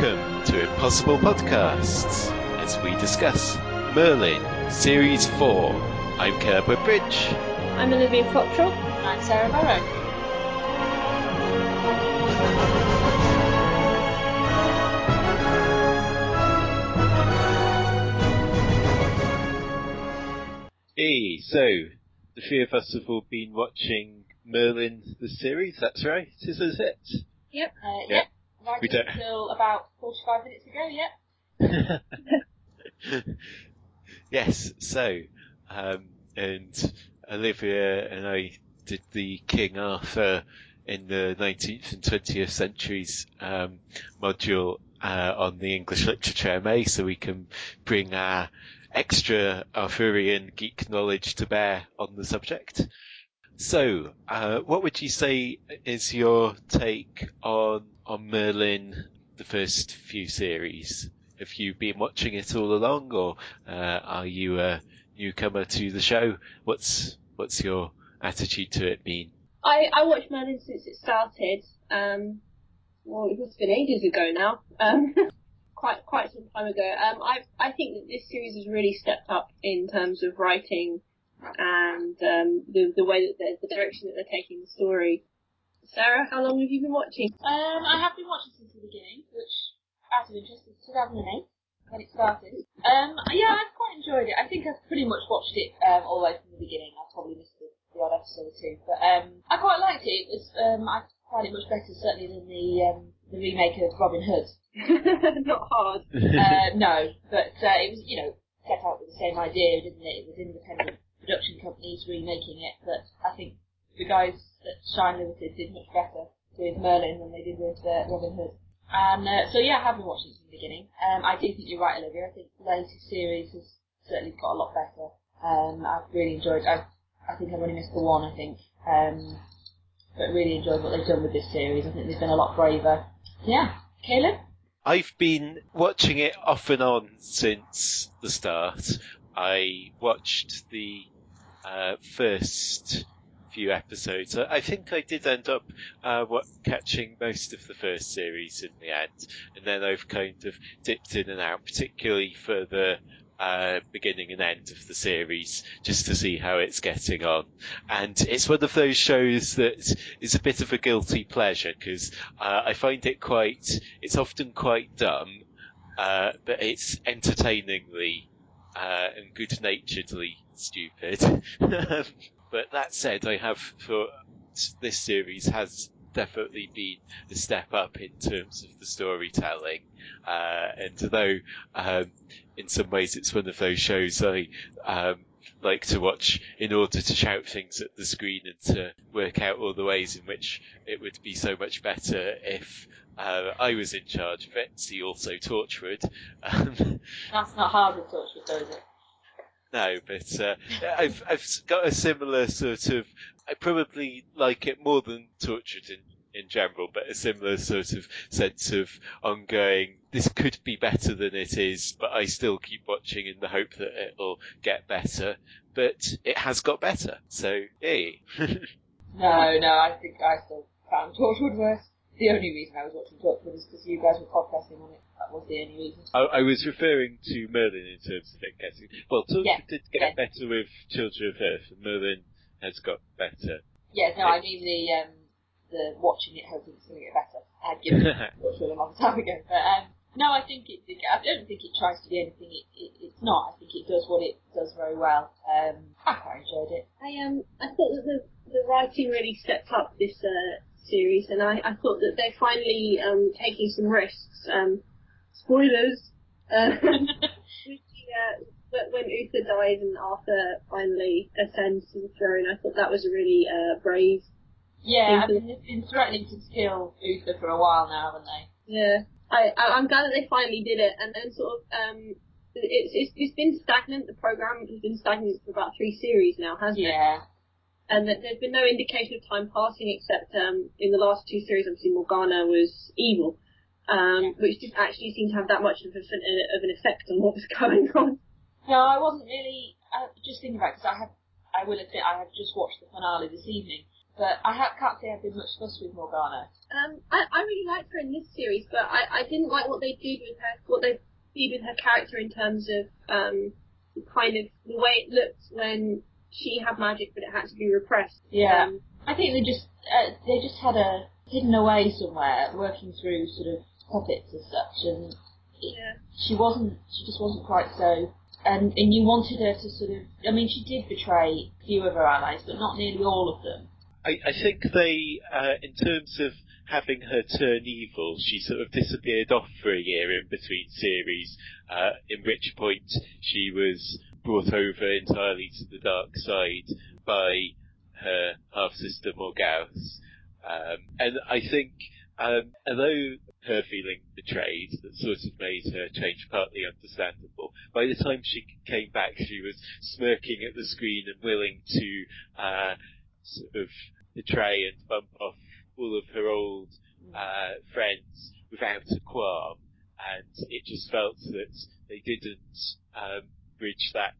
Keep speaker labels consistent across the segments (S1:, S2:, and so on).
S1: Welcome to Impossible Podcasts as we discuss Merlin Series 4. I'm Kerber Bridge.
S2: I'm Olivia Foxtrot.
S3: I'm Sarah Barrow.
S1: Hey, so the three of us have all been watching Merlin the series, that's right, is this it?
S3: Yep. Uh,
S1: Yeah.
S3: yep. Right
S1: We don't-
S3: until about 45 minutes ago, yep.
S1: yes, so, um, and Olivia and I did the King Arthur in the 19th and 20th centuries um, module uh, on the English Literature MA, so we can bring our extra Arthurian geek knowledge to bear on the subject. So, uh, what would you say is your take on on Merlin, the first few series? Have you been watching it all along, or uh, are you a newcomer to the show? What's what's your attitude to it been?
S2: I, I watched Merlin since it started. Um, well, it must have been ages ago now. Um, quite quite some time ago. Um, I I think that this series has really stepped up in terms of writing and um, the the way that the, the direction that they're taking the story. Sarah, how long have you been watching?
S3: Um, I have been watching since the beginning, which, out of interest, is 2008 when it started. Um, yeah, I've quite enjoyed it. I think I've pretty much watched it um, all the way from the beginning. I've probably missed the, the odd episode two, but um, I quite liked it. It was um, I found it much better certainly than the um, the remake of Robin Hood.
S2: Not hard.
S3: Uh, no, but uh, it was, you know, set out with the same idea, didn't it? It was independent production companies remaking it, but I think the guys at Shine Limited did much better with Merlin than they did with uh, Robin Hood. And uh, so yeah, I have been watching from the beginning. Um, I do think you're right, Olivia. I think the latest series has certainly got a lot better. Um, I've really enjoyed. I've, I think I've only missed the one. I think, um, but really enjoyed what they've done with this series. I think they've been a lot braver. Yeah, Caleb.
S1: I've been watching it off and on since the start. I watched the uh, first few episodes. I think I did end up uh, what, catching most of the first series in the end, and then I've kind of dipped in and out, particularly for the uh, beginning and end of the series, just to see how it's getting on. And it's one of those shows that is a bit of a guilty pleasure because uh, I find it quite, it's often quite dumb, uh, but it's entertainingly uh, and good-naturedly stupid. but that said, I have thought this series has definitely been a step up in terms of the storytelling. Uh, and although um, in some ways it's one of those shows I um, like to watch in order to shout things at the screen and to work out all the ways in which it would be so much better if uh, I was in charge of it. See also Torchwood. Um,
S3: That's not hard with Torchwood, though, is it?
S1: no, but uh, I've I've got a similar sort of. I probably like it more than Torchwood in in general, but a similar sort of sense of ongoing. This could be better than it is, but I still keep watching in the hope that it'll get better. But it has got better, so yay.
S3: No, no, I think I still found Torchwood worse. The only reason I was watching Torchwood is because you guys were podcasting on it. That was the only reason.
S1: I, I was referring to Merlin in terms of it getting. Well, Torchwood
S3: Yeah,
S1: did get
S3: yeah.
S1: better with Children of Earth, and Merlin has got better.
S3: Yeah, no, I mean the um, the watching it hoping it's going to get better. I'd given it a long time ago, but um, no, I think it. I don't think it tries to be anything. It, it, it's not. I think it does what it does very well. Um, I quite enjoyed it.
S2: I um I thought that the the writing really stepped up this uh, series, and I, I thought that they're finally um taking some risks. Um, spoilers. Uh, with uh, but when Uther dies and Arthur finally ascends to the throne, I thought that was a really uh, brave.
S3: Yeah, I mean they've been threatening to kill Uther for a while now, haven't they?
S2: Yeah, I, I I'm glad that they finally did it, and then sort of um. It's, it's, it's been stagnant, the program has been stagnant for about three series now, hasn't it?
S3: Yeah.
S2: and that there's been no indication of time passing except um, in the last two series, obviously Morgana was evil, um, which didn't actually seem to have that much of, a, of an effect on what was going on.
S3: No, I wasn't really. Uh, just thinking about because I have, I will admit, I have just watched the finale this evening. But I ha- can't say I've been much fuss with Morgana.
S2: Um, I, I really liked her in this series, but I, I didn't like what they did with her, what they did with her character in terms of um, kind of the way it looked when she had magic, but it had to be repressed.
S3: Yeah.
S2: Um,
S3: I think they just uh, they just had her hidden away somewhere, working through sort of puppets and such, and
S2: yeah.
S3: she wasn't she just wasn't quite so. And and you wanted her to sort of I mean she did betray a few of her allies, but not nearly all of them.
S1: I, I think they, uh, in terms of having her turn evil, she sort of disappeared off for a year in between series, uh, in which point she was brought over entirely to the dark side by her half sister Morgause. Um, and I think, um, although her feeling betrayed, that sort of made her change partly understandable. By the time she came back, she was smirking at the screen and willing to uh, sort of betray and bump off all of her old uh, friends without a qualm, and it just felt that they didn't um, bridge that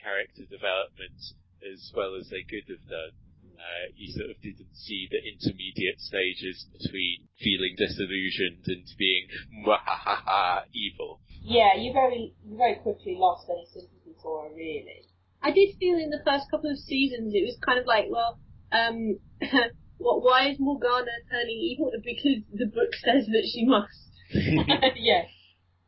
S1: character development as well as they could have done. Uh, you sort of didn't see the intermediate stages between feeling disillusioned and being evil.
S3: Yeah, you very you very quickly lost any sympathy for her, really.
S2: I did feel in the first couple of seasons it was kind of like, well, um, what? Why is Morgana turning evil? Because the book says that she must.
S3: yes.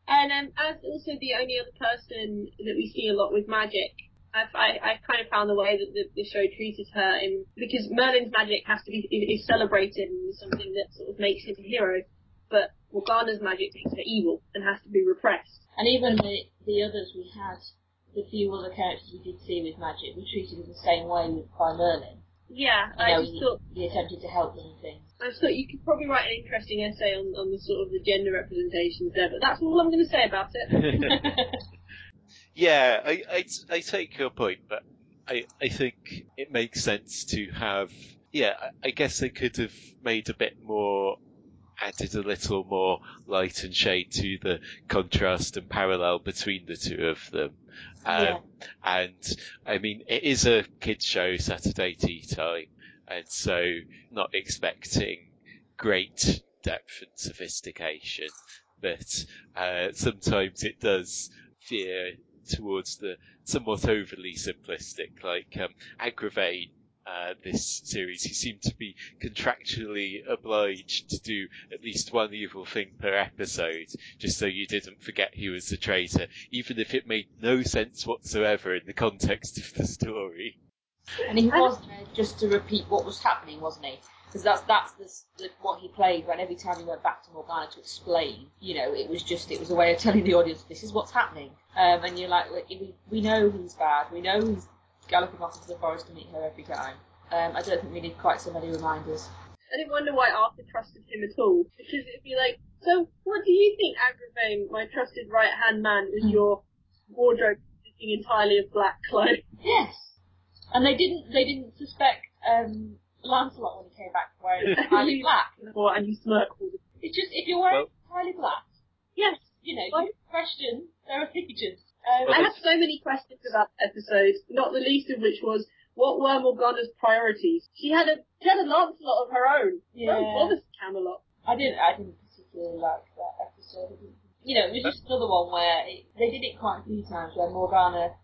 S2: And um, as also the only other person that we see a lot with magic, I've, I, I kind of found the way that the, the show treated her in because Merlin's magic has to be is, is celebrated and is something that sort of makes him a hero, but Morgana's magic makes her evil and has to be repressed.
S3: And even the the others we had, the few other characters we did see with magic, were treated in the same way by Merlin.
S2: Yeah,
S3: You
S2: I just
S3: he,
S2: thought
S3: he attempted to help them and things.
S2: I just thought you could probably write an interesting essay on, on the sort of the gender representations there, but that's all I'm going to say about it.
S1: yeah, I, I, I take your point, but I, I think it makes sense to have, yeah, I, I guess they could have made a bit more, added a little more light and shade to the contrast and parallel between the two of them. Um,
S3: Yeah.
S1: And I mean, it is a kids show, Saturday tea time, and so not expecting great depth and sophistication, but uh, sometimes it does veer towards the somewhat overly simplistic, like um. Uh, this series, he seemed to be contractually obliged to do at least one evil thing per episode, just so you didn't forget he was a traitor, even if it made no sense whatsoever in the context of the story.
S3: And he was there just to repeat what was happening, wasn't he? Because that's that's the, the, what he played when every time he went back to Morgana to explain, you know, it was just it was a way of telling the audience this is what's happening. Um, and you're like, we, we know he's bad, we know he's galloping off into the forest to meet her every time. Um, I don't think we need quite so many reminders.
S2: I didn't wonder why Arthur trusted him at all, because it'd be like, so what do you think, Agravain, my trusted right hand man, is your wardrobe consisting entirely of black clothes?
S3: Yes. And they didn't they didn't suspect um, Lancelot when he came back wearing entirely black.
S2: Or, and you smirk all the
S3: It's just if you're wearing entirely black,
S2: Yes,
S3: you know,
S2: Well-
S3: you question their allegiance. Um,
S1: Well,
S2: I had so many questions about the episode, not the least of which was, what were Morgana's priorities? She had a she had a Lancelot of her own.
S3: Yeah.
S2: Don't bother Camelot.
S3: I didn't. I didn't particularly like that episode. You know, it was just another one where it, they did it quite a few times where Morgana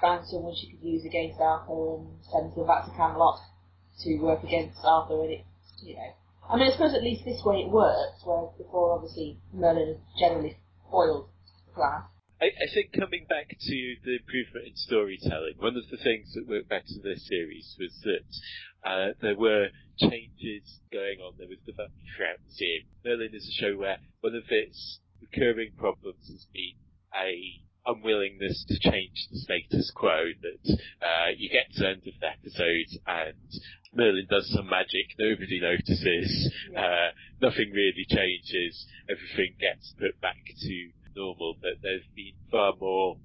S3: found someone she could use against Arthur and sends them back to Camelot to work against Arthur, and it, you know. I mean, I suppose at least this way it works, whereas before, obviously, Merlin has generally foiled the plan.
S1: I, I think coming back to the improvement in storytelling, one of the things that worked better in this series was that uh, there were changes going on. There was development throughout the series. Merlin is a show where one of its recurring problems has been a unwillingness to change the status quo. That uh, you get to the end of the episode and Merlin does some magic, nobody notices, uh, nothing really changes, everything gets put back to normal, but there's been far more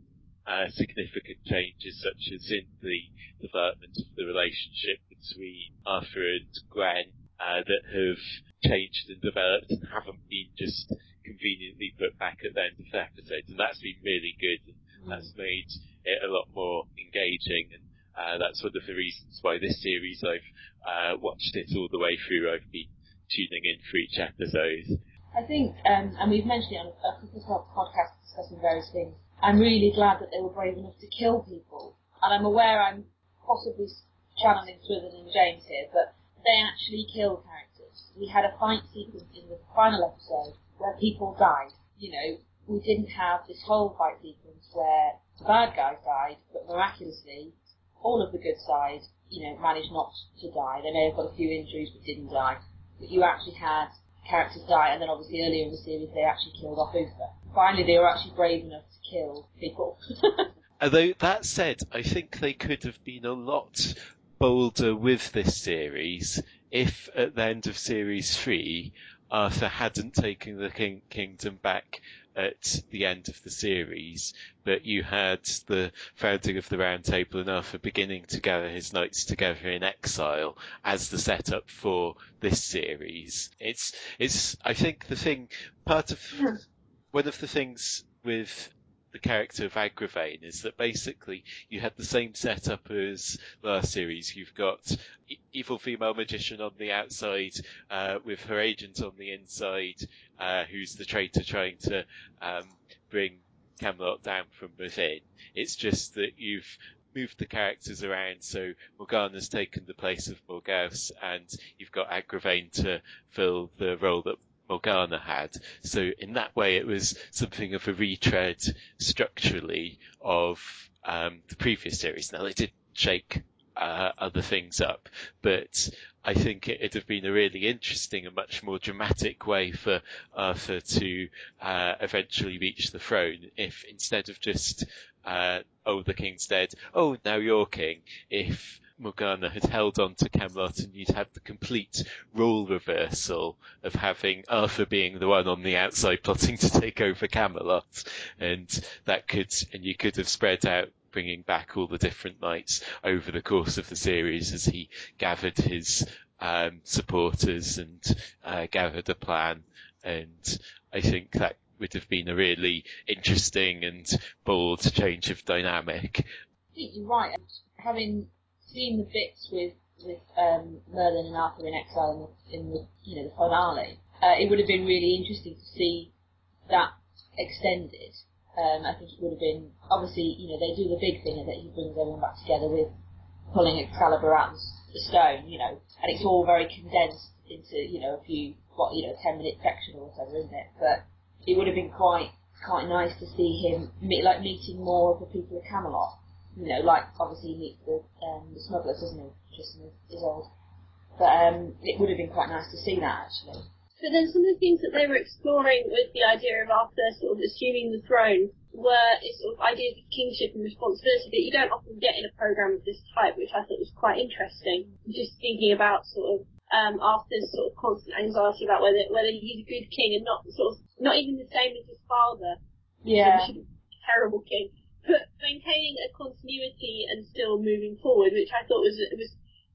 S1: uh, significant changes, such as in the development of the relationship between Arthur and Gwen, uh, that have changed and developed and haven't been just conveniently put back at the end of the episode, and that's been really good, and that's made it a lot more engaging. And uh, that's one of the reasons why this series I've uh, watched it all the way through. I've been tuning in for each episode.
S3: I think, um, and we've mentioned it on a couple of podcasts discussing various things. I'm really glad that they were brave enough to kill people, and I'm aware I'm possibly channeling Swithin and James here, but they actually kill characters. We had a fight sequence in the final episode where people died. You know, we didn't have this whole fight sequence where the bad guys died, but miraculously, all of the good side, you know, managed not to die. They may have got a few injuries but didn't die. But you actually had characters die, and then obviously earlier in the series they actually killed off Uther. Finally, they were actually brave enough to kill people.
S1: Although that said, I think they could have been a lot bolder with this series if at the end of series three Arthur hadn't taken the king- kingdom back at the end of the series, but you had the founding of the Round Table and Arthur beginning to gather his knights together in exile as the setup for this series. It's, it's, I think the thing, part of, hmm. one of the things with the character of Agravain is that basically you had the same setup as last series. You've got evil female magician on the outside, uh, with her agent on the inside, uh, who's the traitor trying to um, bring Camelot down from within. It's just that you've moved the characters around, so Morgana's taken the place of Morgause, and you've got Agravain to fill the role that Morgana had. So in that way, it was something of a retread structurally of um, the previous series. Now they did shake uh, other things up, but I think it'd have been a really interesting and much more dramatic way for Arthur to uh, eventually reach the throne if instead of just uh, oh the king's dead, oh now you're king, if Morgana had held on to Camelot and you'd had the complete role reversal of having Arthur being the one on the outside plotting to take over Camelot and that could, and you could have spread out bringing back all the different knights over the course of the series as he gathered his um, supporters and uh, gathered a plan and I think that would have been a really interesting and bold change of dynamic.
S3: You're right. Having seen the bits with with um, Merlin and Arthur in exile in the, in the you know the finale, uh, it would have been really interesting to see that extended. Um, I think it would have been obviously you know they do the big thing that he brings everyone back together with pulling Excalibur out the stone, you know, and it's all very condensed into you know a few what you know ten minute section or whatever, isn't it? But it would have been quite quite nice to see him meet, like meeting more of the people of Camelot you know, like obviously he meets the um, the smugglers, doesn't he? Tristan is old, but um, it would have been quite nice to see that actually.
S2: But then some of the things that they were exploring with the idea of Arthur sort of assuming the throne were sort of ideas of kingship and responsibility that you don't often get in a program of this type, which I thought was quite interesting. Just thinking about sort of um, Arthur's sort of constant anxiety about whether whether he's a good king and not sort of not even the same as his father.
S3: Yeah.
S2: Terrible king but maintaining a continuity and still moving forward, which I thought was was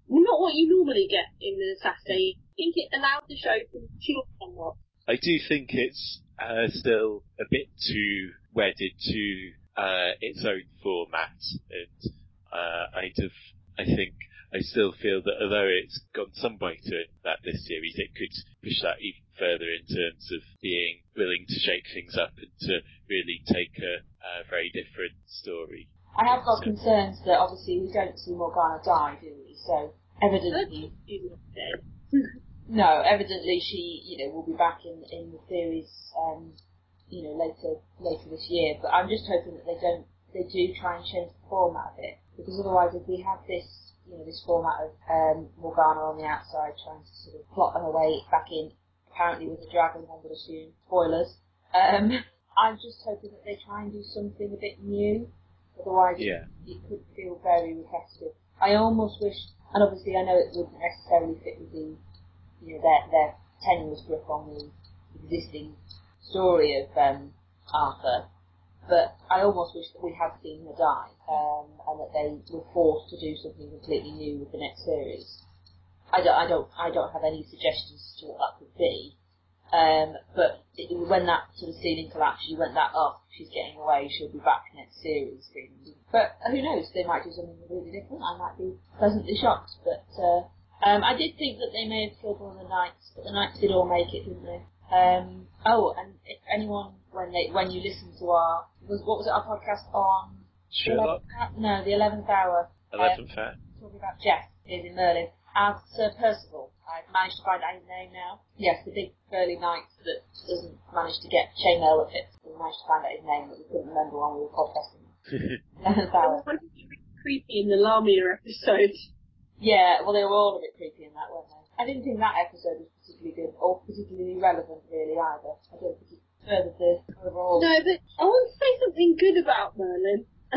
S2: not what you normally get in the Saturday. I think it allowed the show to mature somewhat.
S1: I do think it's uh, still a bit too wedded to uh, its own format, and uh, I'd have, I think I still feel that although it's gone some way to that this series, it could push that even further in terms of being willing to shake things up and to really take a, a very different story.
S3: I have got so. concerns that obviously we don't see Morgana die, do we? So evidently, no, evidently she, you know, will be back in in the series, um, you know, later later this year. But I'm just hoping that they don't, they do try and change the format of it because otherwise, if we have this you know, this format of um, Morgana on the outside trying to sort of plot her way back in, apparently with a dragon, I would assume. Spoilers. Um, I'm just hoping that they try and do something a bit new. Otherwise,
S1: yeah.
S3: it, it could feel very repetitive. I almost wish, and obviously I know it wouldn't necessarily fit with the, you know, their, their tenuous grip on the existing story of um, Arthur, but I almost wish that we had seen her die, um, and that they were forced to do something completely new with the next series. I don't, I don't, I don't have any suggestions as to what that could be. Um, but it, when that sort of ceiling collapsed, you went that, oh, she's getting away, she'll be back next series. But who knows, they might do something really different, I might be pleasantly shocked. But uh, um, I did think that they may have killed one of the knights, but the knights did all make it, didn't they? Um, oh, and if anyone, when they when you listen to our, was, what was it, our podcast on?
S1: Sherlock,
S3: No, the 11th hour.
S1: Eleventh um, Hour.
S3: talking about Jeff is in Merlin as Sir Percival. I've managed to find out his name now. Yes, the big burly knight that doesn't manage to get chainmail that fits. We managed to find out his name, but we couldn't remember when we were podcasting. Eleventh
S2: I
S3: hour.
S2: was wondering if it was creepy in the Lamia episode.
S3: Yeah, well, they were all a bit creepy in that, weren't they? I didn't think that episode was particularly good or particularly relevant, really, either. I don't think the overall.
S2: No, but I want to say something good about Merlin.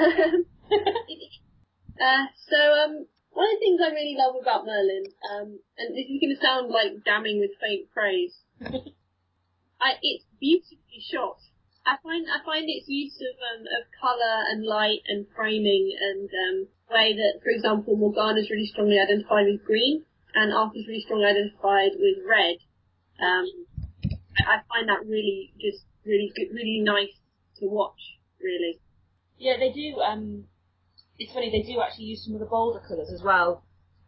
S2: uh, so, um, one of the things I really love about Merlin, um, and this is going to sound like damning with faint praise, I, it's beautifully shot. I find I find its use of um, of colour and light and framing and um, way that, for example, Morgana's really strongly identified with green and Arthur's really strongly identified with red. Um, I find that really just really good, really nice to watch. Really.
S3: Yeah, they do. Um, it's funny they do actually use some of the bolder colours as well,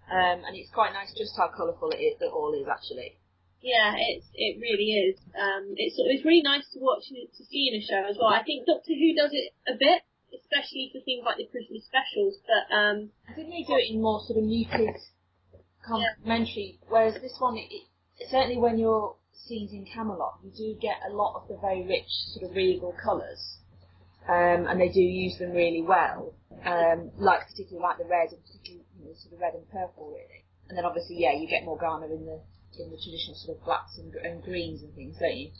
S3: um, and it's quite nice just how colourful it, is, it all is actually.
S2: Yeah, it's it really is. Um, it's it's really nice to watch and to see in a show as well. I think Doctor Who does it a bit, especially for things like the Christmas specials. But um,
S3: I think they do it in more sort of muted complimentary, whereas this one, it, it, certainly when you're scenes in Camelot, you do get a lot of the very rich sort of regal colours, um, and they do use them really well, um, like particularly like the red and particularly you know, sort of red and purple really. And then obviously, yeah, you get Morgana in the in the traditional sort of blacks and, and greens and things, don't you?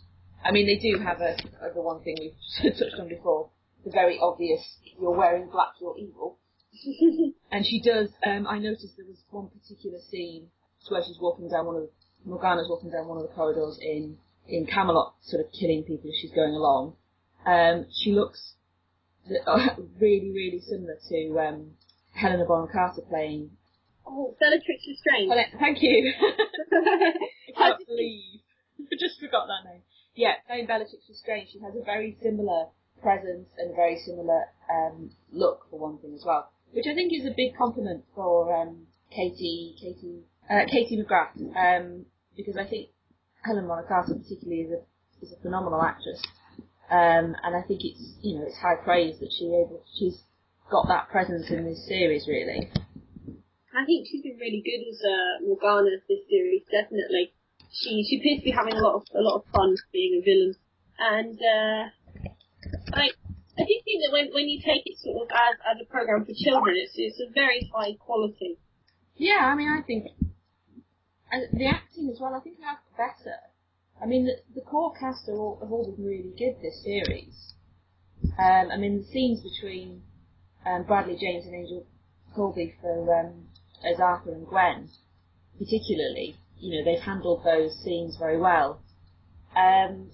S3: I mean, they do have a, a the one thing we've touched on before, the very obvious, you're wearing black, you're evil. And she does. Um, I noticed there was one particular scene where she's walking down one of the, Morgana's walking down one of the corridors in in Camelot, sort of killing people as she's going along. Um, she looks really, really similar to um, Helena Bonham Carter playing.
S2: oh, Bellatrix Lestrange.
S3: Thank you. I can't believe I just forgot that name. Yeah, playing Bellatrix Lestrange. She has a very similar presence and a very similar um, look for one thing as well, which I think is a big compliment for um, Katie Katie uh, Katie McGrath um, because I think Helen Bonham particularly is a is a phenomenal actress, um, and I think it's you know it's high praise that she able she's got that presence in this series really.
S2: I think she's been really good as uh, Morgana this series, definitely. She she appears to be having a lot of a lot of fun being a villain, and uh, I I do think that when when you take it sort of as as a program for children, it's it's a very high quality.
S3: Yeah, I mean, I think and the acting as well. I think that's better. I mean, the, the core cast are all, have all been really good this series. Um, I mean, the scenes between um, Bradley James and Angel Coulby for um, as Arthur and Gwen, particularly, you know, they've handled those scenes very well. Um,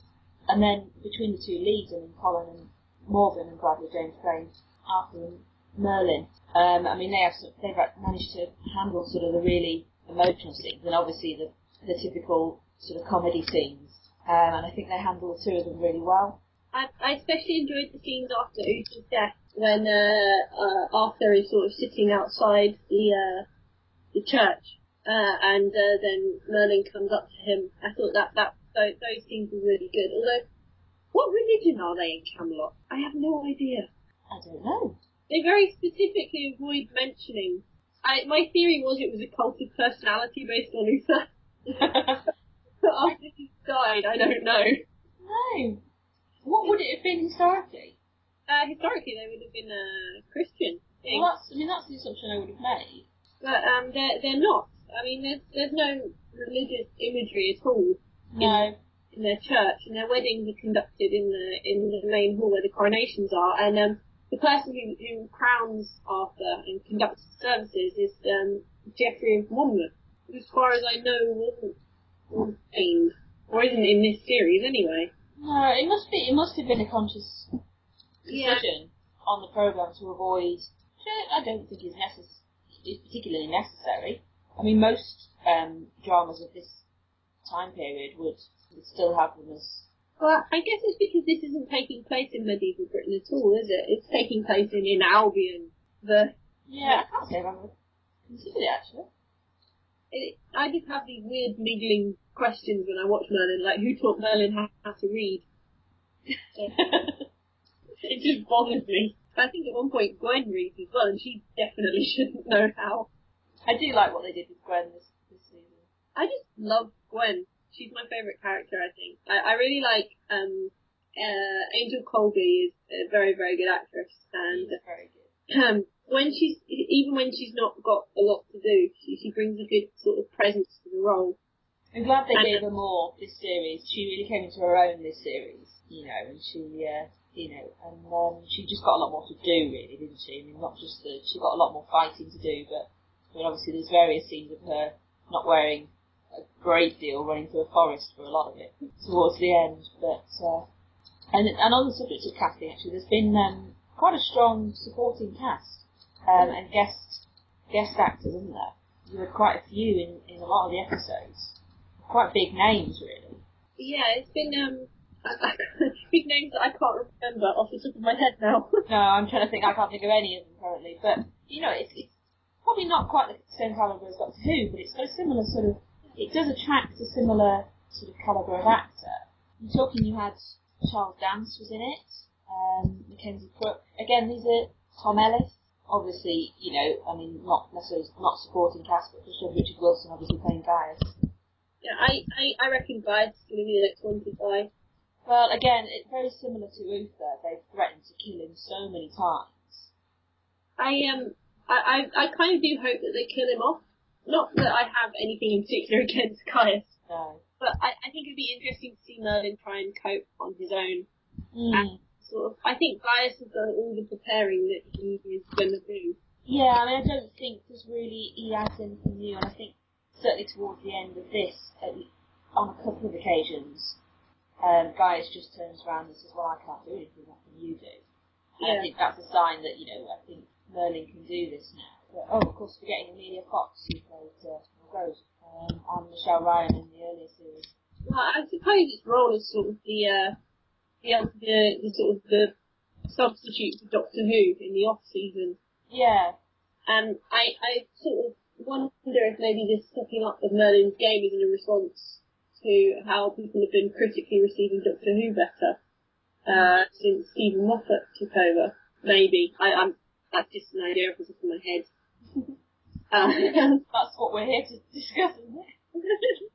S3: and then between the two leads, I mean, Colin and Morgan and Bradley James playing Arthur and Merlin. Um, I mean, they have they've managed to handle sort of the really emotional scenes, and obviously the the typical sort of comedy scenes. Um, and I think they handle the two of them really well.
S2: I, I especially enjoyed the scenes after Uther's death when uh, uh, Arthur is sort of sitting outside the uh, the church, uh, and uh, then Merlin comes up to him. I thought that that those, those scenes were really good. Although, what religion are they in Camelot? I have no idea.
S3: I don't know.
S2: They very specifically avoid mentioning. I, my theory was it was a cult of personality based on Uther. But after he died, I don't know.
S3: no. What would it have been historically?
S2: Uh, historically, they would have been a Christian thing.
S3: Well, that's, I mean, that's the assumption I would have made.
S2: But um, they're they're not. I mean, there's there's no religious imagery at all
S3: No.
S2: in their church, and their weddings are conducted in the in the main hall where the coronations are. And um, the person who, who crowns Arthur and conducts the services is um, Geoffrey of Monmouth, who, as far as I know, wasn't ordained or isn't in this series anyway.
S3: No, it must be. It must have been a conscious
S2: Yeah.
S3: decision on the program to avoid. I I don't think is necess- is particularly necessary. I mean, most um, dramas of this time period would and still have them as
S2: Well, I guess it's because this isn't taking place in medieval Britain at all, is it? It's taking place in, in Albion. The
S3: yeah. I can't say I've considered it actually.
S2: it, I just have these weird niggling questions when I watch Merlin, like who taught Merlin how, how to read? it just bothers me. I think at one point Gwen reads as well, and she definitely shouldn't know how.
S3: I do like what they did with Gwen this, this season.
S2: I just love Gwen. She's my favourite character, I think. I, I really like um, uh, Angel Coulby is a very, very good actress, and
S3: She's very good.
S2: um, when she's even when she's not got a lot to do, she, she brings a good sort of presence to the role.
S3: I'm glad they
S2: And-
S3: gave her more this series. She really came into her own this series, you know, and she, uh, you know, and um, she just got a lot more to do, really, didn't she? I mean, not just the, she got a lot more fighting to do, but I mean, obviously there's various scenes of her not wearing a great deal, running through a forest for a lot of it towards the end. But uh, and and on the subject of casting, actually, there's been um, quite a strong supporting cast um, and guest guest actors, isn't there? There were quite a few in, in a lot of the episodes. Quite big names, really.
S2: Yeah, it's been um big names that I can't remember off the top of my head now.
S3: No, I'm trying to think. I can't think of any of them currently. But you know, it's, it's probably not quite the same caliber as Doctor Who, but it's got a similar sort of. It does attract a similar sort of caliber of actor. You're talking. You had Charles Dance was in it. Um, Mackenzie Crook. Again, these are Tom Ellis. Obviously, you know, I mean, not necessarily not supporting cast, but Christopher Richard Wilson obviously playing Gaius.
S2: yeah, I, I, I reckon Guy's gonna be the next one to die.
S3: Well, again, it's very similar to Uther. They've threatened to kill him so many times.
S2: I um I, I, I kind of do hope that they kill him off. Not that I have anything in particular against Gaius,
S3: No.
S2: but I, I think it'd be interesting to see Merlin try and cope on his own.
S3: Mm.
S2: Sort of, I think Gaius has done all the preparing that he is going to do.
S3: Yeah, I mean, I don't think there's really he adds anything new, and I think certainly towards the end of this, at on a couple of occasions, um, Gaius just turns around and says, "Well, I can't do anything. What can you do?" And I think that's a sign that you know, I think Merlin can do this now. But, oh, of course, forgetting Emilia Fox, who played uh, Rose, um, and Michelle Ryan in the earlier series.
S2: Well, I suppose its role is sort of the uh, the, the, the sort of the substitute for Doctor Who in the off season.
S3: Yeah,
S2: And I, I sort of wonder if maybe this stepping up of Merlin's game is in a response to how people have been critically receiving Doctor Who better uh, since Steven Moffat took over. Maybe I, I'm that's just an idea off the top of my head. Uh,
S3: that's what we're here to discuss, isn't it?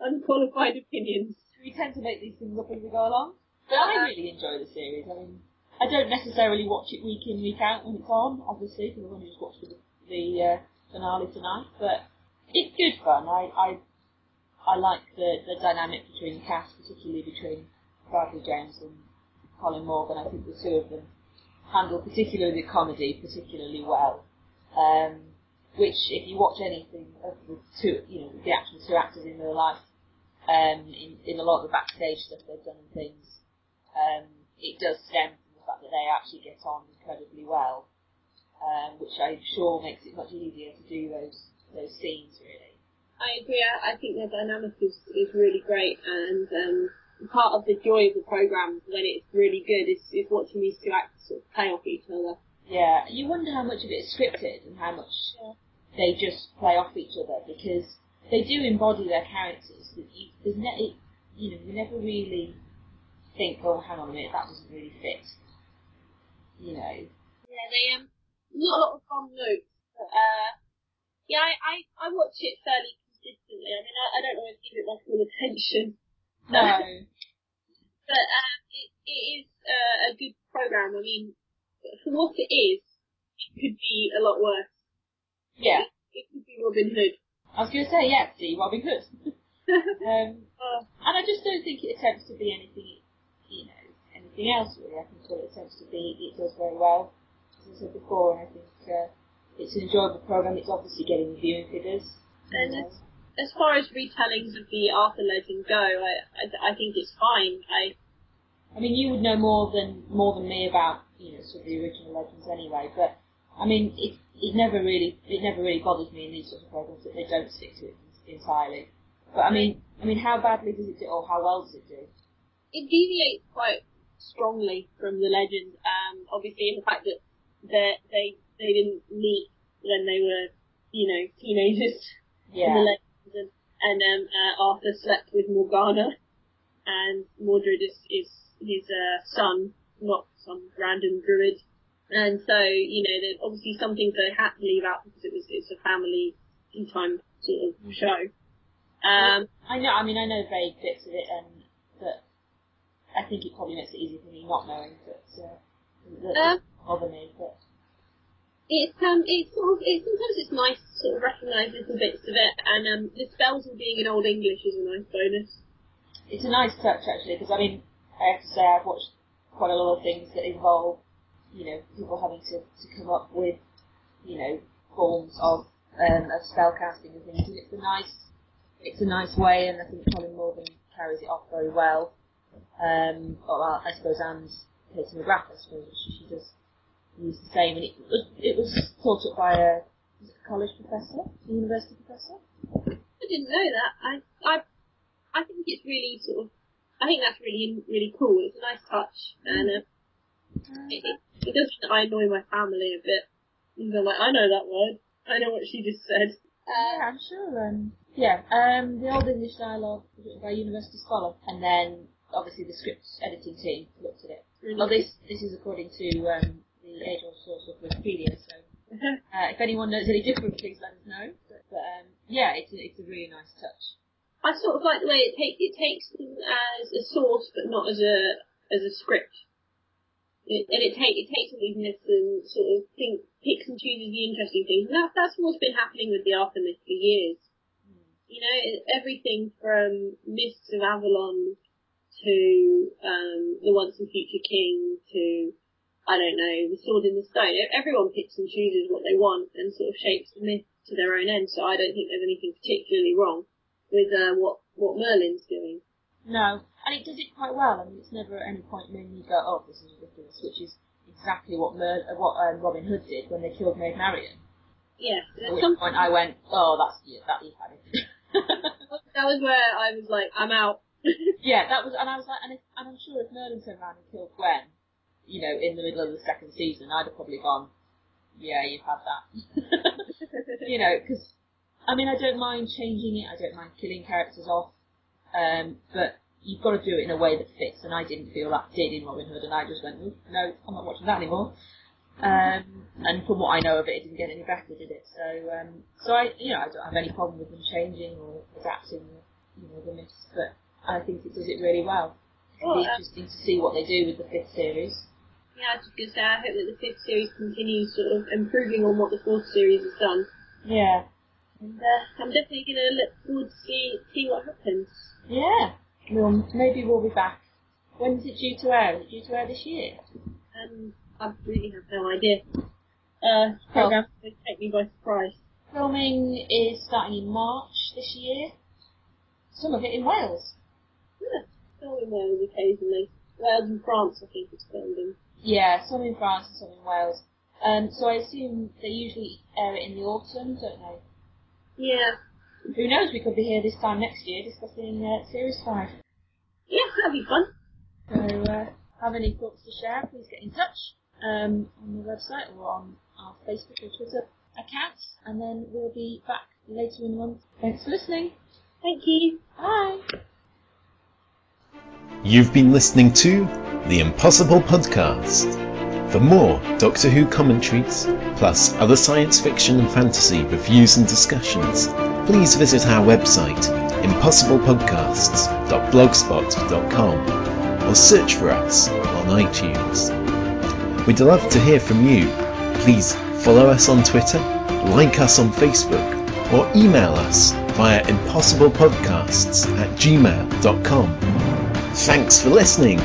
S2: unqualified opinions.
S3: we tend to make these things up as we go along. But I really enjoy the series. I mean, I don't necessarily watch it week in, week out when it's on, obviously, because I've only just watched the, the uh, finale tonight. But it's good fun. I I, I like the, the dynamic between the cast, particularly between Bradley Jones and Colin Morgan. I think the two of them handle particularly the comedy particularly well. Um, which, if you watch anything of the two, you know, the actual two actors in real life, um, in, in a lot of the backstage stuff they've done and things, um, it does stem from the fact that they actually get on incredibly well, um, which I'm sure makes it much easier to do those those scenes really.
S2: I agree. I, think their dynamic is, is really great, and um, part of the joy of the program when it's really good is, is watching these two actors sort of play off each other.
S3: Yeah, you wonder how much of it is scripted and how much they just play off each other because they do embody their characters. That you, there's ne- it, you know, you never really think, oh, hang on a minute, that doesn't really fit. You know,
S2: Yeah, they um, not a lot of fun notes. But, uh, yeah, I, I, I watch it fairly consistently. I mean, I, I don't always give it my full attention,
S3: no,
S2: but um, it, it is uh, a good program. I mean, for what it is, it could be a lot worse.
S3: yeah.
S2: It could be Robin Hood.
S3: I was going to say, yeah, see, Robin Hood. um,
S2: Uh,
S3: and I just don't think it attempts to be anything, you know, anything else really. I think what it attempts to be, it does very well, as I said before, and I think uh, it's an enjoyable program. It's obviously getting viewing figures.
S2: And
S3: know.
S2: as far as retellings of the Arthur legend go, I, I, I think it's fine. I
S3: I mean, you would know more than more than me about you know sort of the original legends anyway. But I mean, it it never really it never really bothers me in these sorts of programs that they don't stick to it entirely. But I mean, I mean, how badly does it do, or how well does it do?
S2: It deviates quite strongly from the legend. Um, obviously, in the fact that they they they didn't meet when they were, you know, teenagers in the
S3: Yeah.
S2: and, and um, uh, Arthur slept with Morgana, and Mordred is is his uh, son, not some random druid. And so, you know, there's obviously some things they had to leave out because it was it's a family tea time sort of show. Um,
S3: I know. I mean, I know vague bits of it, and but I think it probably makes it easier for me not knowing. But uh, that doesn't bother me. But
S2: It's um, it's sort of, it's sometimes it's nice to sort of recognise little bits of it, and um, the spells all being in Old English is a nice bonus.
S3: it's a nice touch actually, because I mean, I have to say I've watched quite a lot of things that involve, you know, people having to, to come up with, you know, forms of um, of spell casting and things, and it's a nice, it's a nice way, and I think Colin Morgan carries it off very well. Um, well, I suppose Anne's Katie McGrath, I suppose she, she does use the same, and it was it was thought up by a, a college professor, a university professor.
S2: I didn't know that. I I I think it's really sort of. I think that's really really cool. It's a nice touch, and uh, it, it, it does mean that I annoy my family a bit. I'm like, I know that word. I know what she just said. Uh,
S3: Yeah, I'm sure. Um, yeah, um, the Old English Dialogue was written by a university scholar, and then obviously the script editing team looked at it.
S2: really
S3: Well, this this is according to um, the age-old source of Wikipedia. So, uh, if anyone knows any different, please let us know. But, but um, yeah, it's a, it's a really nice touch.
S2: I sort of like the way it takes it takes them as a source, but not as a as a script. It, and it take it takes all these myths and sort of think picks and chooses the interesting things. And that's that's what's been happening with the Arthur myth for years. You know, everything from Mists of Avalon to um, the Once and Future King to I don't know the Sword in the Stone. Everyone picks and chooses what they want and sort of shapes the myth to their own end. So I don't think there's anything particularly wrong with uh, what what Merlin's doing.
S3: No, and it does it quite well. I mean, it's never at any point made me go, "Oh, this is ridiculous," which is exactly what Mer- uh, what um, Robin Hood did when they killed Maid Marian.
S2: Yeah,
S3: At which
S2: some,
S3: point I went, "Oh, that's yeah, that had it."
S2: that was where I was like, I'm out.
S3: Yeah, that was, and I was like, and, if, and I'm sure if Merlin turned around and killed Gwen, you know, in the middle of the second season, I'd have probably gone, yeah, you've had that. you know, because, I mean, I don't mind changing it, I don't mind killing characters off, um, but you've got to do it in a way that fits, and I didn't feel that did in Robin Hood, and I just went, no, I'm not watching that anymore. Um, and from what I know of it, it didn't get any better, did it? So, um, so I, you know, I don't have any problem with them changing or adapting, the, you know, the myths, but I think it does it really well. It'll
S2: Well, uh,
S3: interesting to see what they do with the fifth series.
S2: yeah, I was just gonna say, I hope that the fifth series continues sort of improving on what the fourth series has done.
S3: Yeah.
S2: And uh, I'm definitely gonna look forward to see see what happens.
S3: Yeah. We'll, maybe we'll be back. When is it due to air? Is it due to air this year?
S2: Um, I really have no idea. Uh, program will take me by surprise.
S3: Filming is starting in March this year. Some of it in Wales.
S2: Yeah, film in Wales occasionally. Wales and France, I think it's filmed in.
S3: Yeah, some in France and some in Wales. Um, so I assume they usually air it in the autumn, don't they?
S2: Yeah,
S3: Who knows, we could be here this time next year discussing uh, Series 5.
S2: yeah, that'd be fun.
S3: So, uh, have any thoughts to share, please get in touch um, on the website or on our Facebook or Twitter accounts, and then we'll be back later in the month. Thanks for listening.
S2: Thank you.
S3: Bye.
S1: You've been listening to The Impossible Podcast. For more Doctor Who commentaries, plus other science fiction and fantasy reviews and discussions, please visit our website, impossiblepodcasts.blogspot.com, or search for us on iTunes. We'd love to hear from you. Please follow us on Twitter, like us on Facebook, or email us via impossiblepodcasts at gmail.com. Thanks for listening